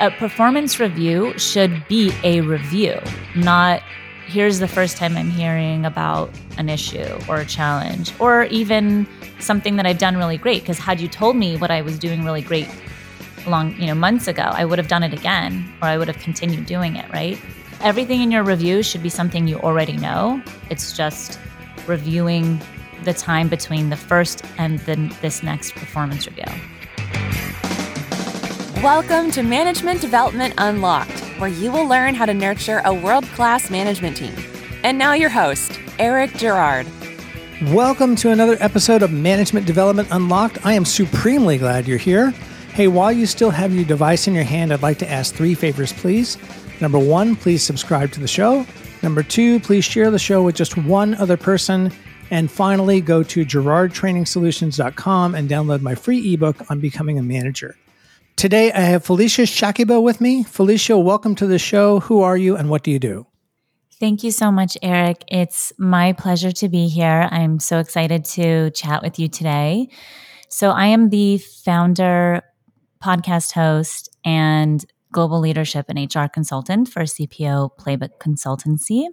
a performance review should be a review, not here's the first time I'm hearing about an issue or a challenge or even something that I've done really great. Because had you told me what I was doing really great long, you know, months ago, I would have done it again or I would have continued doing it, right? Everything in your review should be something you already know. It's just reviewing the time between the first and then this next performance review. Welcome to Management Development Unlocked, where you will learn how to nurture a world class management team. And now, your host, Eric Girard. Welcome to another episode of Management Development Unlocked. I am supremely glad you're here. Hey, while you still have your device in your hand, I'd like to ask three favors, please. Number one, please subscribe to the show. Number two, please share the show with just one other person. And finally, go to girardtrainingsolutions.com and download my free ebook on becoming a manager. Today, I have Felicia Shakiba with me. Felicia, welcome to the show. Who are you and what do you do? Thank you so much, Eric. It's my pleasure to be here. I'm so excited to chat with you today. So, I am the founder, podcast host, and global leadership and HR consultant for CPO Playbook Consultancy.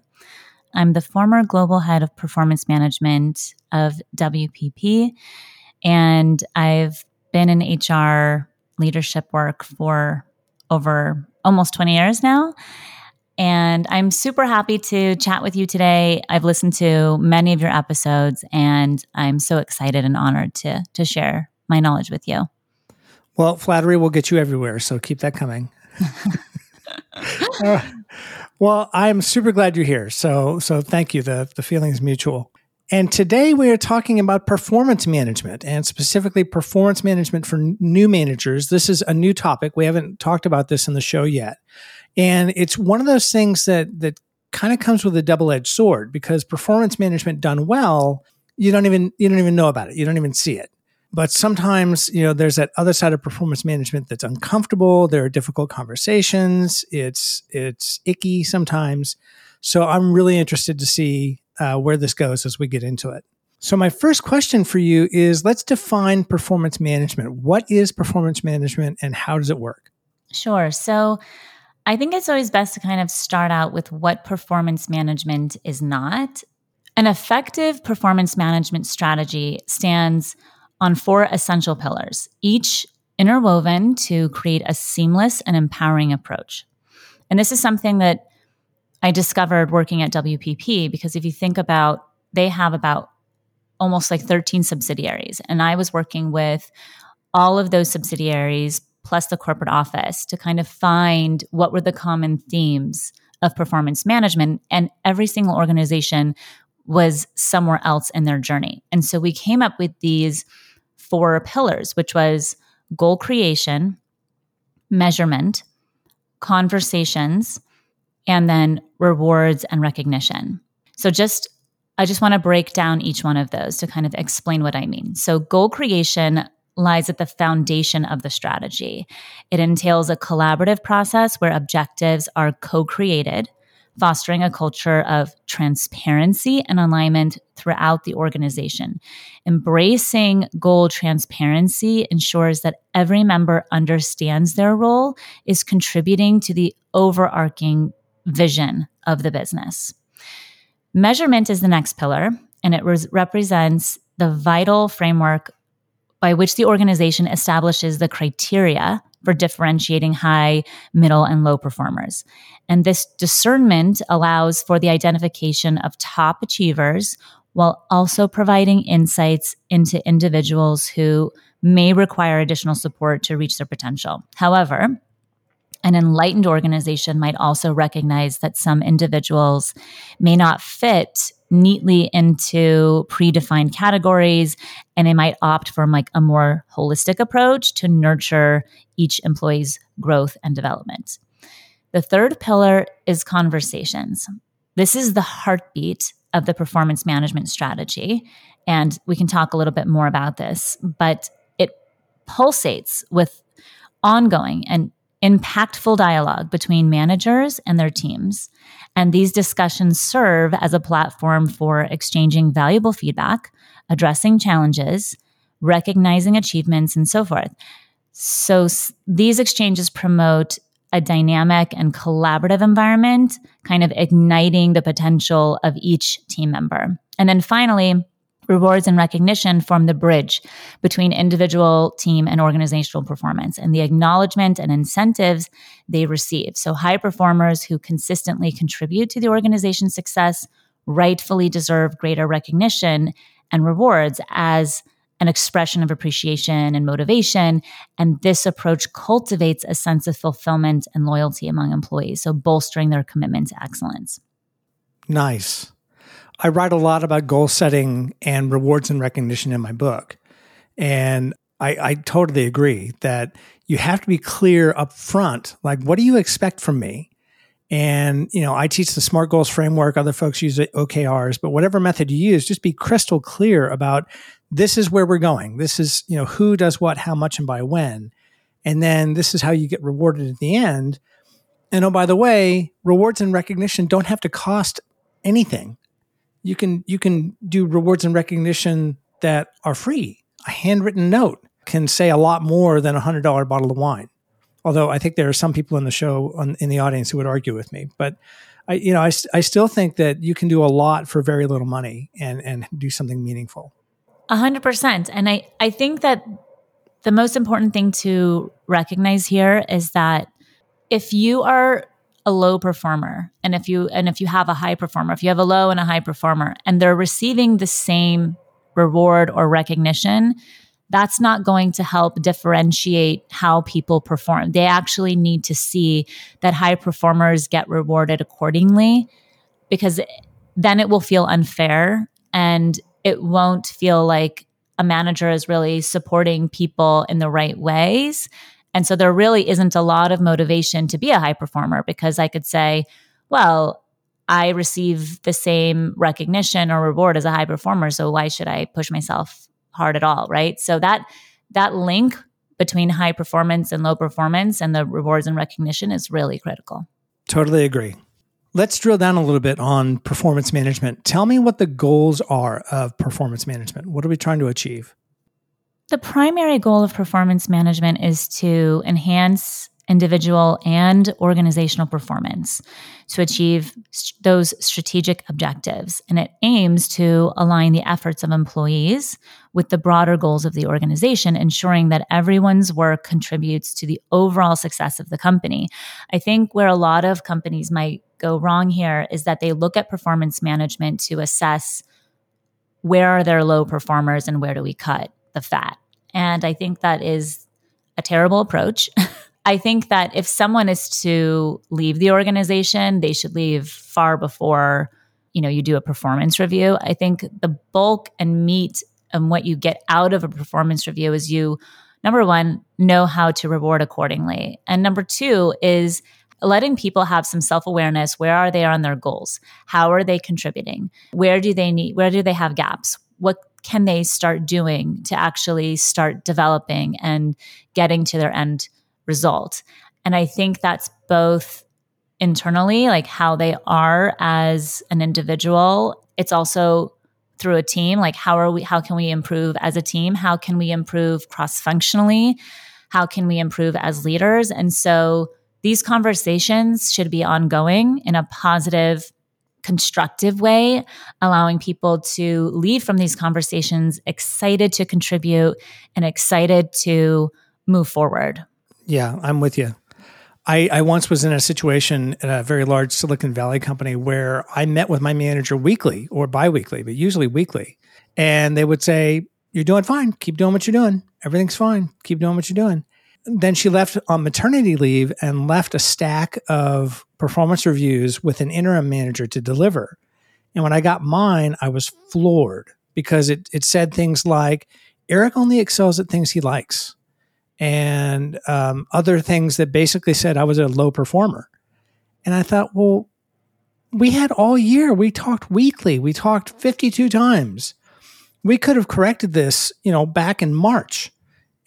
I'm the former global head of performance management of WPP, and I've been in HR leadership work for over almost 20 years now. And I'm super happy to chat with you today. I've listened to many of your episodes and I'm so excited and honored to, to share my knowledge with you. Well, flattery will get you everywhere, so keep that coming. uh, well, I'm super glad you're here. So, so thank you. The the feeling is mutual. And today we are talking about performance management and specifically performance management for new managers. This is a new topic. We haven't talked about this in the show yet. And it's one of those things that that kind of comes with a double-edged sword because performance management done well, you don't even you don't even know about it. You don't even see it. But sometimes, you know, there's that other side of performance management that's uncomfortable. There are difficult conversations. It's it's icky sometimes. So I'm really interested to see uh, where this goes as we get into it. So, my first question for you is let's define performance management. What is performance management and how does it work? Sure. So, I think it's always best to kind of start out with what performance management is not. An effective performance management strategy stands on four essential pillars, each interwoven to create a seamless and empowering approach. And this is something that I discovered working at WPP because if you think about, they have about almost like 13 subsidiaries. And I was working with all of those subsidiaries plus the corporate office to kind of find what were the common themes of performance management. And every single organization was somewhere else in their journey. And so we came up with these four pillars, which was goal creation, measurement, conversations, and then rewards and recognition. So just I just want to break down each one of those to kind of explain what I mean. So goal creation lies at the foundation of the strategy. It entails a collaborative process where objectives are co-created, fostering a culture of transparency and alignment throughout the organization. Embracing goal transparency ensures that every member understands their role is contributing to the overarching vision of the business. Measurement is the next pillar, and it res- represents the vital framework by which the organization establishes the criteria for differentiating high, middle, and low performers. And this discernment allows for the identification of top achievers while also providing insights into individuals who may require additional support to reach their potential. However, an enlightened organization might also recognize that some individuals may not fit neatly into predefined categories and they might opt for like a more holistic approach to nurture each employee's growth and development. The third pillar is conversations. This is the heartbeat of the performance management strategy. And we can talk a little bit more about this, but it pulsates with ongoing and impactful dialogue between managers and their teams. And these discussions serve as a platform for exchanging valuable feedback, addressing challenges, recognizing achievements, and so forth. So these exchanges promote a dynamic and collaborative environment, kind of igniting the potential of each team member. And then finally, rewards and recognition form the bridge between individual, team, and organizational performance and the acknowledgement and incentives they receive. So, high performers who consistently contribute to the organization's success rightfully deserve greater recognition and rewards as an expression of appreciation and motivation. And this approach cultivates a sense of fulfillment and loyalty among employees, so bolstering their commitment to excellence. Nice. I write a lot about goal setting and rewards and recognition in my book. And I, I totally agree that you have to be clear up front. Like, what do you expect from me? And, you know, I teach the SMART goals framework. Other folks use OKRs, but whatever method you use, just be crystal clear about this is where we're going. This is, you know, who does what, how much, and by when. And then this is how you get rewarded at the end. And oh, by the way, rewards and recognition don't have to cost anything you can you can do rewards and recognition that are free. A handwritten note can say a lot more than a hundred dollar bottle of wine. Although I think there are some people in the show on, in the audience who would argue with me, but I you know I, I still think that you can do a lot for very little money and and do something meaningful. A hundred percent, and I I think that the most important thing to recognize here is that if you are a low performer. And if you and if you have a high performer if you have a low and a high performer and they're receiving the same reward or recognition that's not going to help differentiate how people perform. They actually need to see that high performers get rewarded accordingly because then it will feel unfair and it won't feel like a manager is really supporting people in the right ways and so there really isn't a lot of motivation to be a high performer because I could say, well, I receive the same recognition or reward as a high performer. So why should I push myself hard at all? Right. So that, that link between high performance and low performance and the rewards and recognition is really critical. Totally agree. Let's drill down a little bit on performance management. Tell me what the goals are of performance management. What are we trying to achieve? The primary goal of performance management is to enhance individual and organizational performance to achieve st- those strategic objectives. And it aims to align the efforts of employees with the broader goals of the organization, ensuring that everyone's work contributes to the overall success of the company. I think where a lot of companies might go wrong here is that they look at performance management to assess where are their low performers and where do we cut the fat. And I think that is a terrible approach. I think that if someone is to leave the organization, they should leave far before, you know, you do a performance review. I think the bulk and meat and what you get out of a performance review is you number 1 know how to reward accordingly. And number 2 is letting people have some self-awareness where are they on their goals how are they contributing where do they need where do they have gaps what can they start doing to actually start developing and getting to their end result? And I think that's both internally, like how they are as an individual. It's also through a team, like how are we, how can we improve as a team? How can we improve cross functionally? How can we improve as leaders? And so these conversations should be ongoing in a positive, constructive way, allowing people to leave from these conversations excited to contribute and excited to move forward. Yeah, I'm with you. I, I once was in a situation at a very large Silicon Valley company where I met with my manager weekly or biweekly, but usually weekly. And they would say, You're doing fine. Keep doing what you're doing. Everything's fine. Keep doing what you're doing then she left on maternity leave and left a stack of performance reviews with an interim manager to deliver. And when I got mine, I was floored because it, it said things like, Eric only excels at things he likes, and um, other things that basically said I was a low performer. And I thought, well, we had all year. We talked weekly. We talked 52 times. We could have corrected this, you know, back in March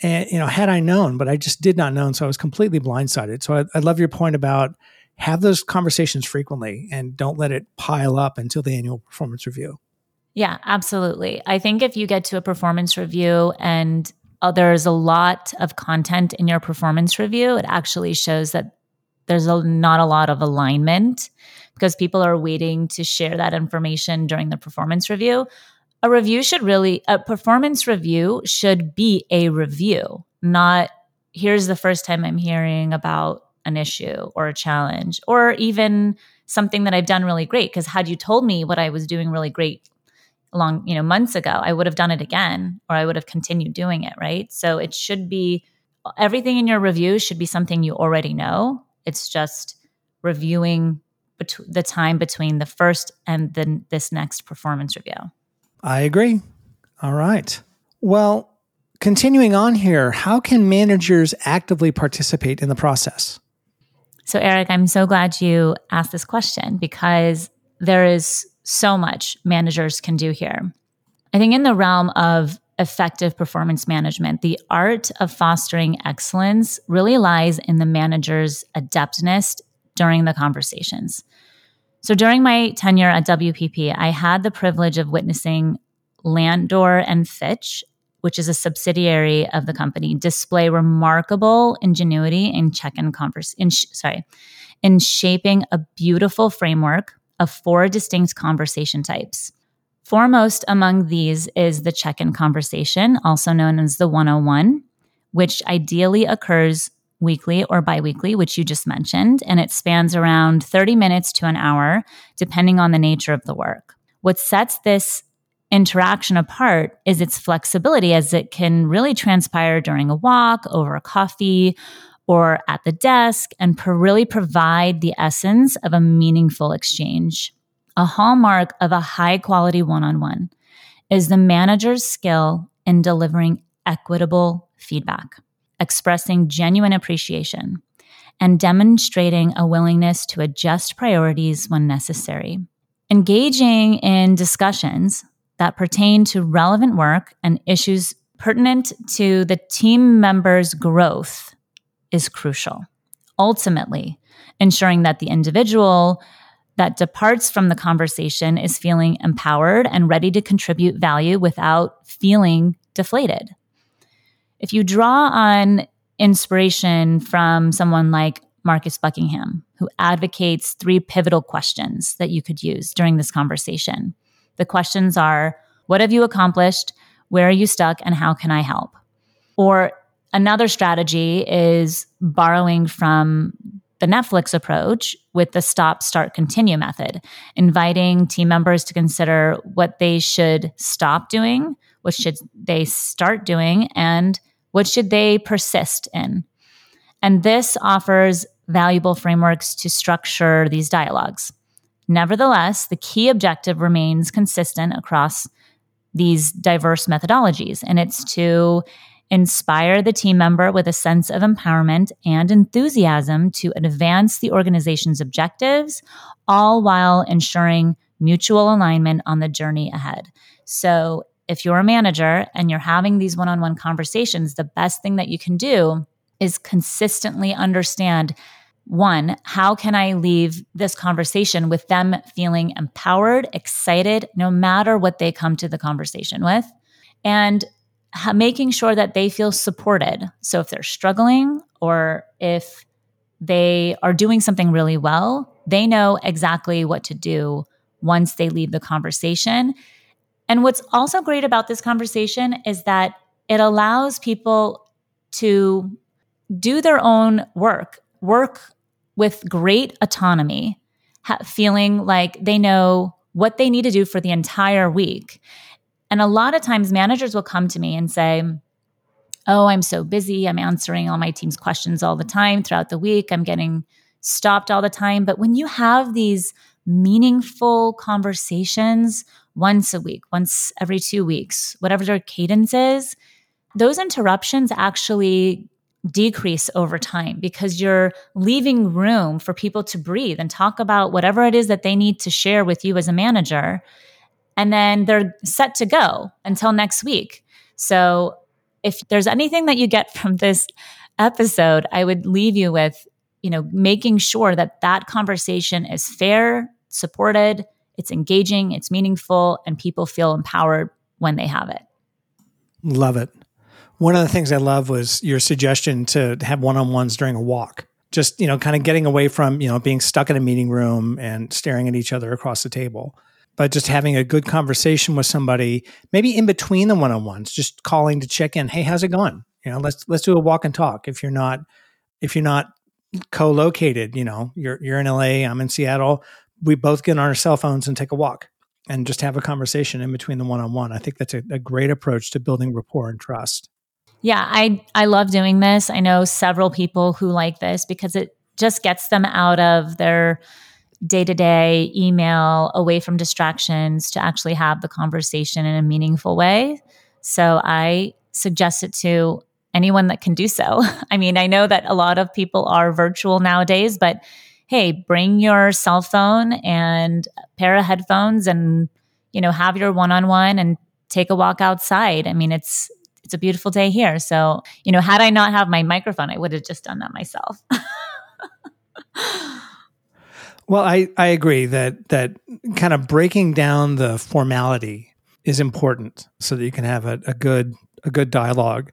and you know had i known but i just did not know and so i was completely blindsided so I, I, love your point about have those conversations frequently and don't let it pile up until the annual performance review yeah absolutely i think if you get to a performance review and uh, there's a lot of content in your performance review it actually shows that there's a, not a lot of alignment because people are waiting to share that information during the performance review. A review should really, a performance review should be a review, not here's the first time I'm hearing about an issue or a challenge or even something that I've done really great. Because had you told me what I was doing really great long, you know, months ago, I would have done it again or I would have continued doing it. Right. So it should be everything in your review should be something you already know. It's just reviewing bet- the time between the first and then this next performance review. I agree. All right. Well, continuing on here, how can managers actively participate in the process? So, Eric, I'm so glad you asked this question because there is so much managers can do here. I think in the realm of effective performance management, the art of fostering excellence really lies in the manager's adeptness during the conversations. So during my tenure at WPP, I had the privilege of witnessing Landor and Fitch which is a subsidiary of the company, display remarkable ingenuity in check-in converse in sh- sorry, in shaping a beautiful framework of four distinct conversation types. Foremost among these is the check-in conversation, also known as the 101, which ideally occurs weekly or biweekly, which you just mentioned, and it spans around 30 minutes to an hour, depending on the nature of the work. What sets this interaction apart is its flexibility as it can really transpire during a walk, over a coffee, or at the desk and really provide the essence of a meaningful exchange. A hallmark of a high quality one on one is the manager's skill in delivering equitable feedback, expressing genuine appreciation, and demonstrating a willingness to adjust priorities when necessary. Engaging in discussions that pertain to relevant work and issues pertinent to the team members' growth is crucial. Ultimately, ensuring that the individual that departs from the conversation is feeling empowered and ready to contribute value without feeling deflated. If you draw on inspiration from someone like Marcus Buckingham, who advocates three pivotal questions that you could use during this conversation. The questions are What have you accomplished? Where are you stuck? And how can I help? Or another strategy is borrowing from the Netflix approach with the stop, start, continue method, inviting team members to consider what they should stop doing, what should they start doing, and what should they persist in. And this offers valuable frameworks to structure these dialogues. Nevertheless, the key objective remains consistent across these diverse methodologies, and it's to inspire the team member with a sense of empowerment and enthusiasm to advance the organization's objectives, all while ensuring mutual alignment on the journey ahead. So, if you're a manager and you're having these one on one conversations, the best thing that you can do is consistently understand one, how can I leave this conversation with them feeling empowered, excited, no matter what they come to the conversation with? And making sure that they feel supported. So if they're struggling or if they are doing something really well, they know exactly what to do once they leave the conversation. And what's also great about this conversation is that it allows people to do their own work, work with great autonomy, ha- feeling like they know what they need to do for the entire week. And a lot of times managers will come to me and say, Oh, I'm so busy. I'm answering all my team's questions all the time throughout the week. I'm getting stopped all the time. But when you have these meaningful conversations once a week, once every two weeks, whatever their cadence is, those interruptions actually decrease over time because you're leaving room for people to breathe and talk about whatever it is that they need to share with you as a manager. And then they're set to go until next week. So, if there's anything that you get from this episode, I would leave you with, you know, making sure that that conversation is fair, supported, it's engaging, it's meaningful, and people feel empowered when they have it. Love it. One of the things I love was your suggestion to have one on ones during a walk. just you know kind of getting away from you know being stuck in a meeting room and staring at each other across the table. But just having a good conversation with somebody maybe in between the one-on-ones just calling to check in hey how's it going? You know let's let's do a walk and talk. If you're not if you're not co-located you know you're you're in la i'm in seattle we both get on our cell phones and take a walk and just have a conversation in between the one-on-one. I think that's a, a great approach to building rapport and trust yeah, I I love doing this. I know several people who like this because it just gets them out of their day-to-day email away from distractions to actually have the conversation in a meaningful way. So I suggest it to anyone that can do so. I mean, I know that a lot of people are virtual nowadays, but hey, bring your cell phone and pair of headphones and you know, have your one-on-one and take a walk outside. I mean, it's it's a beautiful day here. So, you know, had I not have my microphone, I would have just done that myself. well, I, I agree that that kind of breaking down the formality is important so that you can have a, a good a good dialogue.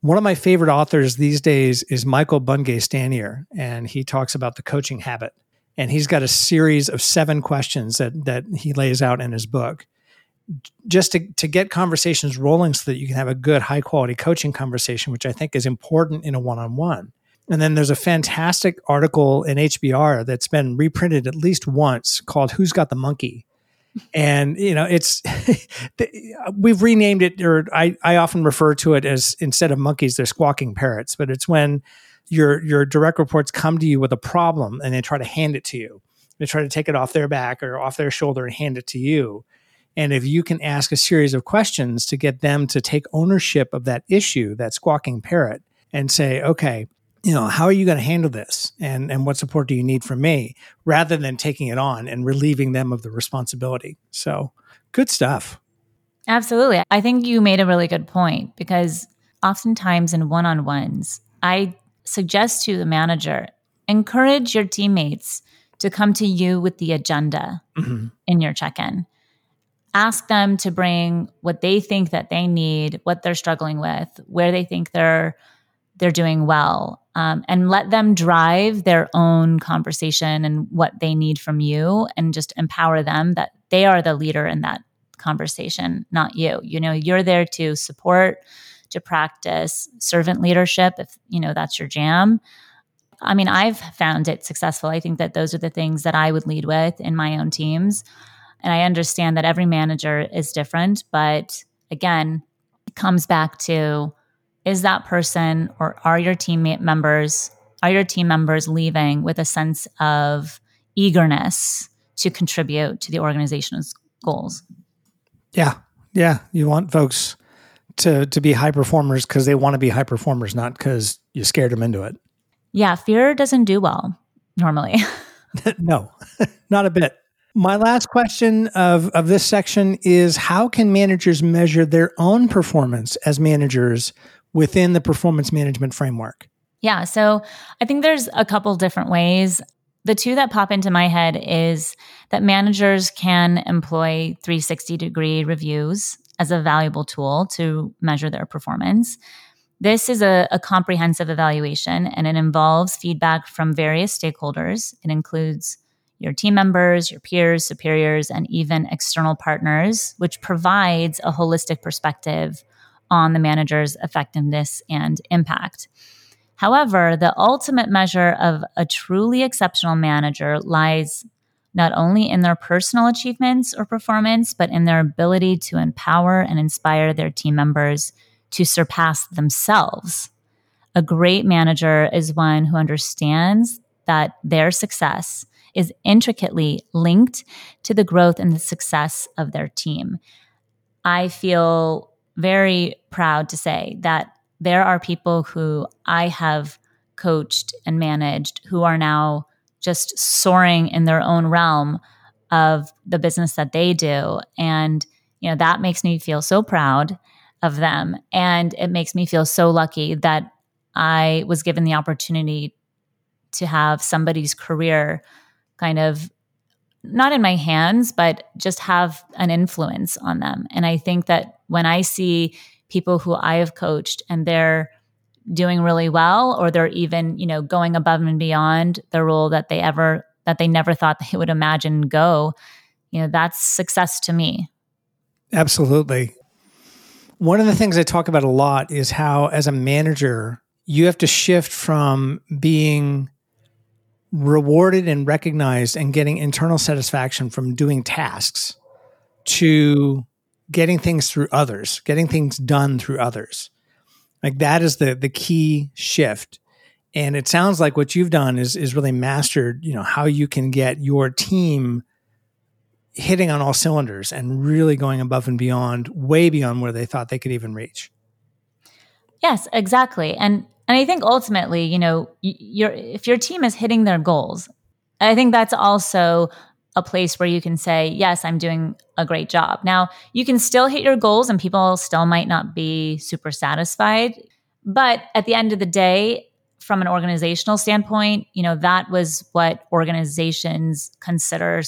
One of my favorite authors these days is Michael Bungay Stanier, and he talks about the coaching habit. And he's got a series of seven questions that that he lays out in his book just to, to get conversations rolling so that you can have a good high quality coaching conversation which i think is important in a one-on-one. And then there's a fantastic article in hbr that's been reprinted at least once called who's got the monkey? And you know it's we've renamed it or I, I often refer to it as instead of monkeys they're squawking parrots but it's when your your direct reports come to you with a problem and they try to hand it to you. They try to take it off their back or off their shoulder and hand it to you and if you can ask a series of questions to get them to take ownership of that issue, that squawking parrot, and say, okay, you know, how are you going to handle this? And, and what support do you need from me? Rather than taking it on and relieving them of the responsibility. So good stuff. Absolutely. I think you made a really good point because oftentimes in one on ones, I suggest to the manager encourage your teammates to come to you with the agenda mm-hmm. in your check in ask them to bring what they think that they need, what they're struggling with, where they think they're they're doing well, um, and let them drive their own conversation and what they need from you, and just empower them that they are the leader in that conversation, not you. You know, you're there to support, to practice servant leadership if you know that's your jam. I mean, I've found it successful. I think that those are the things that I would lead with in my own teams. And I understand that every manager is different, but again, it comes back to is that person or are your teammate members are your team members leaving with a sense of eagerness to contribute to the organization's goals? Yeah. Yeah, you want folks to to be high performers because they want to be high performers, not because you scared them into it. Yeah, fear doesn't do well normally. no, not a bit. My last question of, of this section is how can managers measure their own performance as managers within the performance management framework? Yeah, so I think there's a couple different ways. The two that pop into my head is that managers can employ 360 degree reviews as a valuable tool to measure their performance. This is a, a, comprehensive evaluation and it involves feedback from various stakeholders. It includes your team members, your peers, superiors, and even external partners, which provides a holistic perspective on the manager's effectiveness and impact. However, the ultimate measure of a truly exceptional manager lies not only in their personal achievements or performance, but in their ability to empower and inspire their team members to surpass themselves. A great manager is one who understands that their success is intricately linked to the growth and the success of their team. I feel very proud to say that there are people who I have coached and managed who are now just soaring in their own realm of the business that they do. And, you know, that makes me feel so proud of them. And it makes me feel so lucky that I was given the opportunity to have somebody's career kind of not in my hands, but just have an influence on them. And I think that when I see people who I have coached and they're doing really well or they're even, you know, going above and beyond the role that they ever that they never thought they would imagine go, you know, that's success to me. Absolutely. One of the things I talk about a lot is how as a manager, you have to shift from being rewarded and recognized and getting internal satisfaction from doing tasks to getting things through others, getting things done through others. Like that is the the key shift. And it sounds like what you've done is is really mastered, you know, how you can get your team hitting on all cylinders and really going above and beyond, way beyond where they thought they could even reach. Yes, exactly. And and I think ultimately, you know, if your team is hitting their goals, I think that's also a place where you can say, yes, I'm doing a great job. Now, you can still hit your goals and people still might not be super satisfied. But at the end of the day, from an organizational standpoint, you know, that was what organizations consider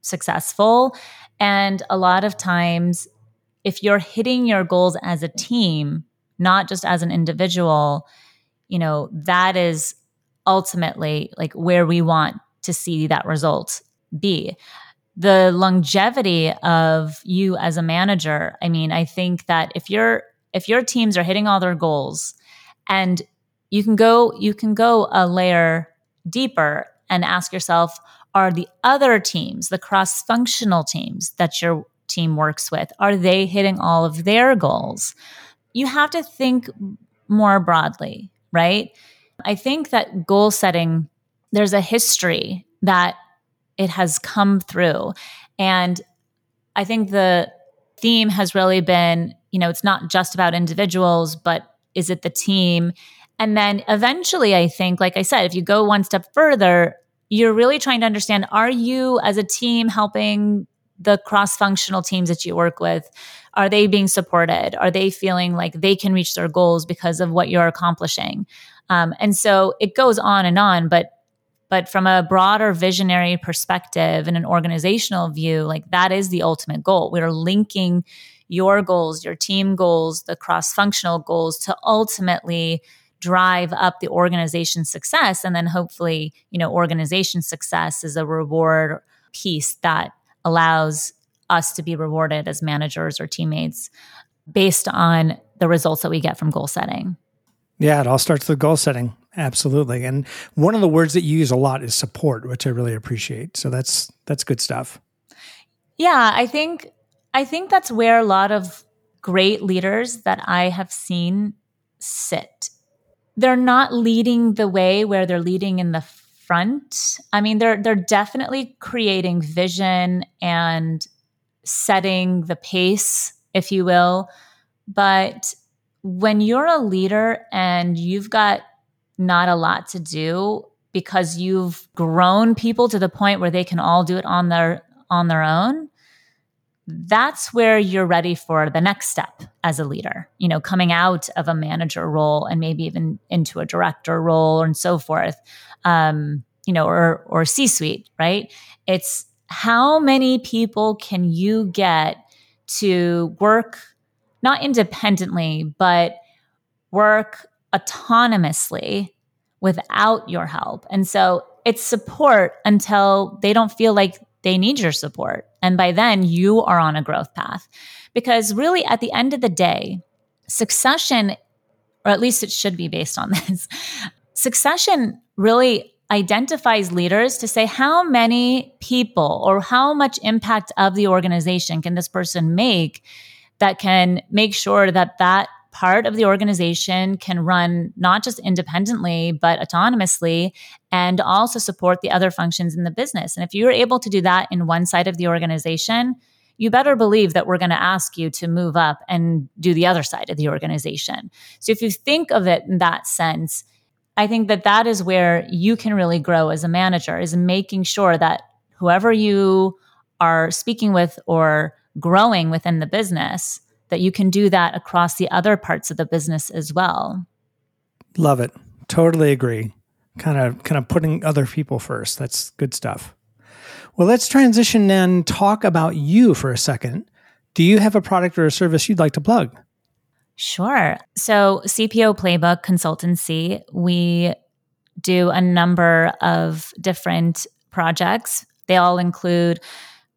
successful. And a lot of times, if you're hitting your goals as a team, not just as an individual, you know, that is ultimately like where we want to see that result be. The longevity of you as a manager, I mean, I think that if your if your teams are hitting all their goals and you can go you can go a layer deeper and ask yourself are the other teams, the cross-functional teams that your team works with, are they hitting all of their goals? You have to think more broadly right? I think that goal setting, there's a history that it has come through. And I think the theme has really been, you know, it's not just about individuals, but is it the team? And then eventually, I think, like I said, if you go one step further, you're really trying to understand are you as a team helping the cross functional teams that you work with? Are they being supported? Are they feeling like they can reach their goals because of what you're accomplishing? Um, and so it goes on and on, but but from a broader visionary perspective and an organizational view, like that is the ultimate goal. We're linking your goals, your team goals, the cross functional goals to ultimately drive up the organization's success. And then hopefully, you know, organization success is a reward piece that allows us to be rewarded as managers or teammates based on the results that we get from goal setting. Yeah, it all starts with goal setting. Absolutely. And one of the words that you use a lot is support, which I really appreciate. So that's that's good stuff. Yeah, I think I think that's where a lot of great leaders that I have seen sit. They're not leading the way where they're leading in the front. I mean, they're they're definitely creating vision and setting the pace, if you will. But when you're a leader and you've got not a lot to do because you've grown people to the point where they can all do it on their on their own, that's where you're ready for the next step as a leader, you know, coming out of a manager role and maybe even into a director role and so forth, um, you know, or, or C suite, right? It's how many people can you get to work not independently, but work autonomously without your help. And so it's support until they don't feel like they need your support. And by then, you are on a growth path. Because really, at the end of the day, succession, or at least it should be based on this, succession really identifies leaders to say how many people or how much impact of the organization can this person make that can make sure that that part of the organization can run not just independently, but autonomously and also support the other functions in the business. And if you're able to do that in one side of the organization, you better believe that we're going to ask you to move up and do the other side of the organization. So if you think of it in that sense, I think that that is where you can really grow as a manager is making sure that whoever you are speaking with or growing within the business that you can do that across the other parts of the business as well. Love it. Totally agree. Kind of kind of putting other people first. That's good stuff. Well, let's transition and talk about you for a second. Do you have a product or a service you'd like to plug? Sure. So, CPO Playbook Consultancy, we do a number of different projects. They all include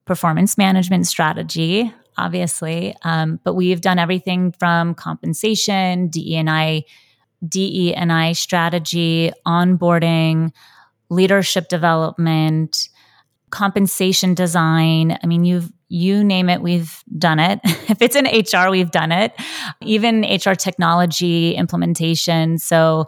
performance management strategy, obviously, um, but we've done everything from compensation, DE&I, DE&I strategy, onboarding, leadership development, compensation design. I mean, you've you name it, we've done it. if it's in HR, we've done it. Even HR technology implementation. So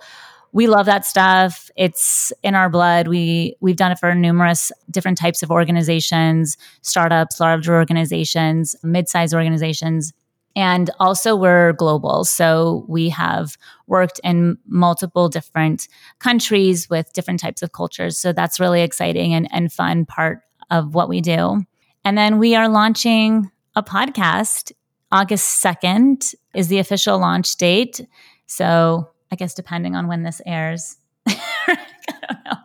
we love that stuff. It's in our blood. We we've done it for numerous different types of organizations, startups, larger organizations, mid-sized organizations. And also, we're global. So we have worked in multiple different countries with different types of cultures. So that's really exciting and, and fun part of what we do. And then we are launching a podcast. August 2nd is the official launch date. So I guess depending on when this airs, I don't know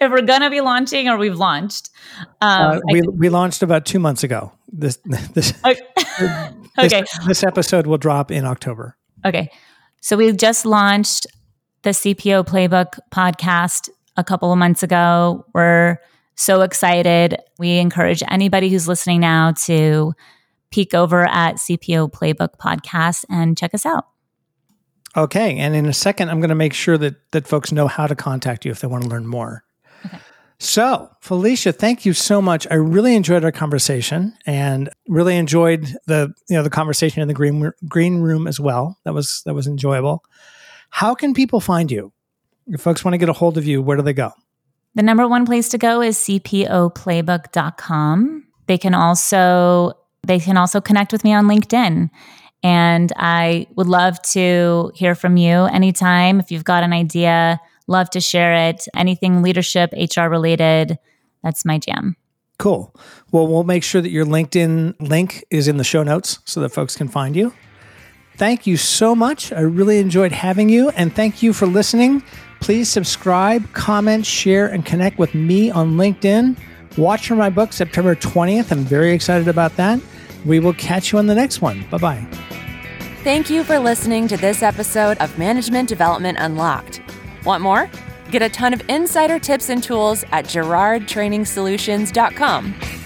if we're going to be launching or we've launched. Um, uh, we, we launched about two months ago. This, this, okay. okay. This, this episode will drop in October. Okay. So we've just launched the CPO Playbook podcast a couple of months ago. We're so excited. We encourage anybody who's listening now to peek over at CPO Playbook Podcast and check us out. Okay. And in a second, I'm going to make sure that, that folks know how to contact you if they want to learn more. Okay. So, Felicia, thank you so much. I really enjoyed our conversation and really enjoyed the you know the conversation in the green green room as well. That was that was enjoyable. How can people find you? If folks want to get a hold of you, where do they go? The number one place to go is cpoplaybook.com. They can also they can also connect with me on LinkedIn. And I would love to hear from you anytime. If you've got an idea, love to share it. Anything leadership, HR related, that's my jam. Cool. Well, we'll make sure that your LinkedIn link is in the show notes so that folks can find you. Thank you so much. I really enjoyed having you. And thank you for listening. Please subscribe, comment, share, and connect with me on LinkedIn. Watch for my book September 20th. I'm very excited about that. We will catch you on the next one. Bye bye. Thank you for listening to this episode of Management Development Unlocked. Want more? Get a ton of insider tips and tools at girardtrainingsolutions.com.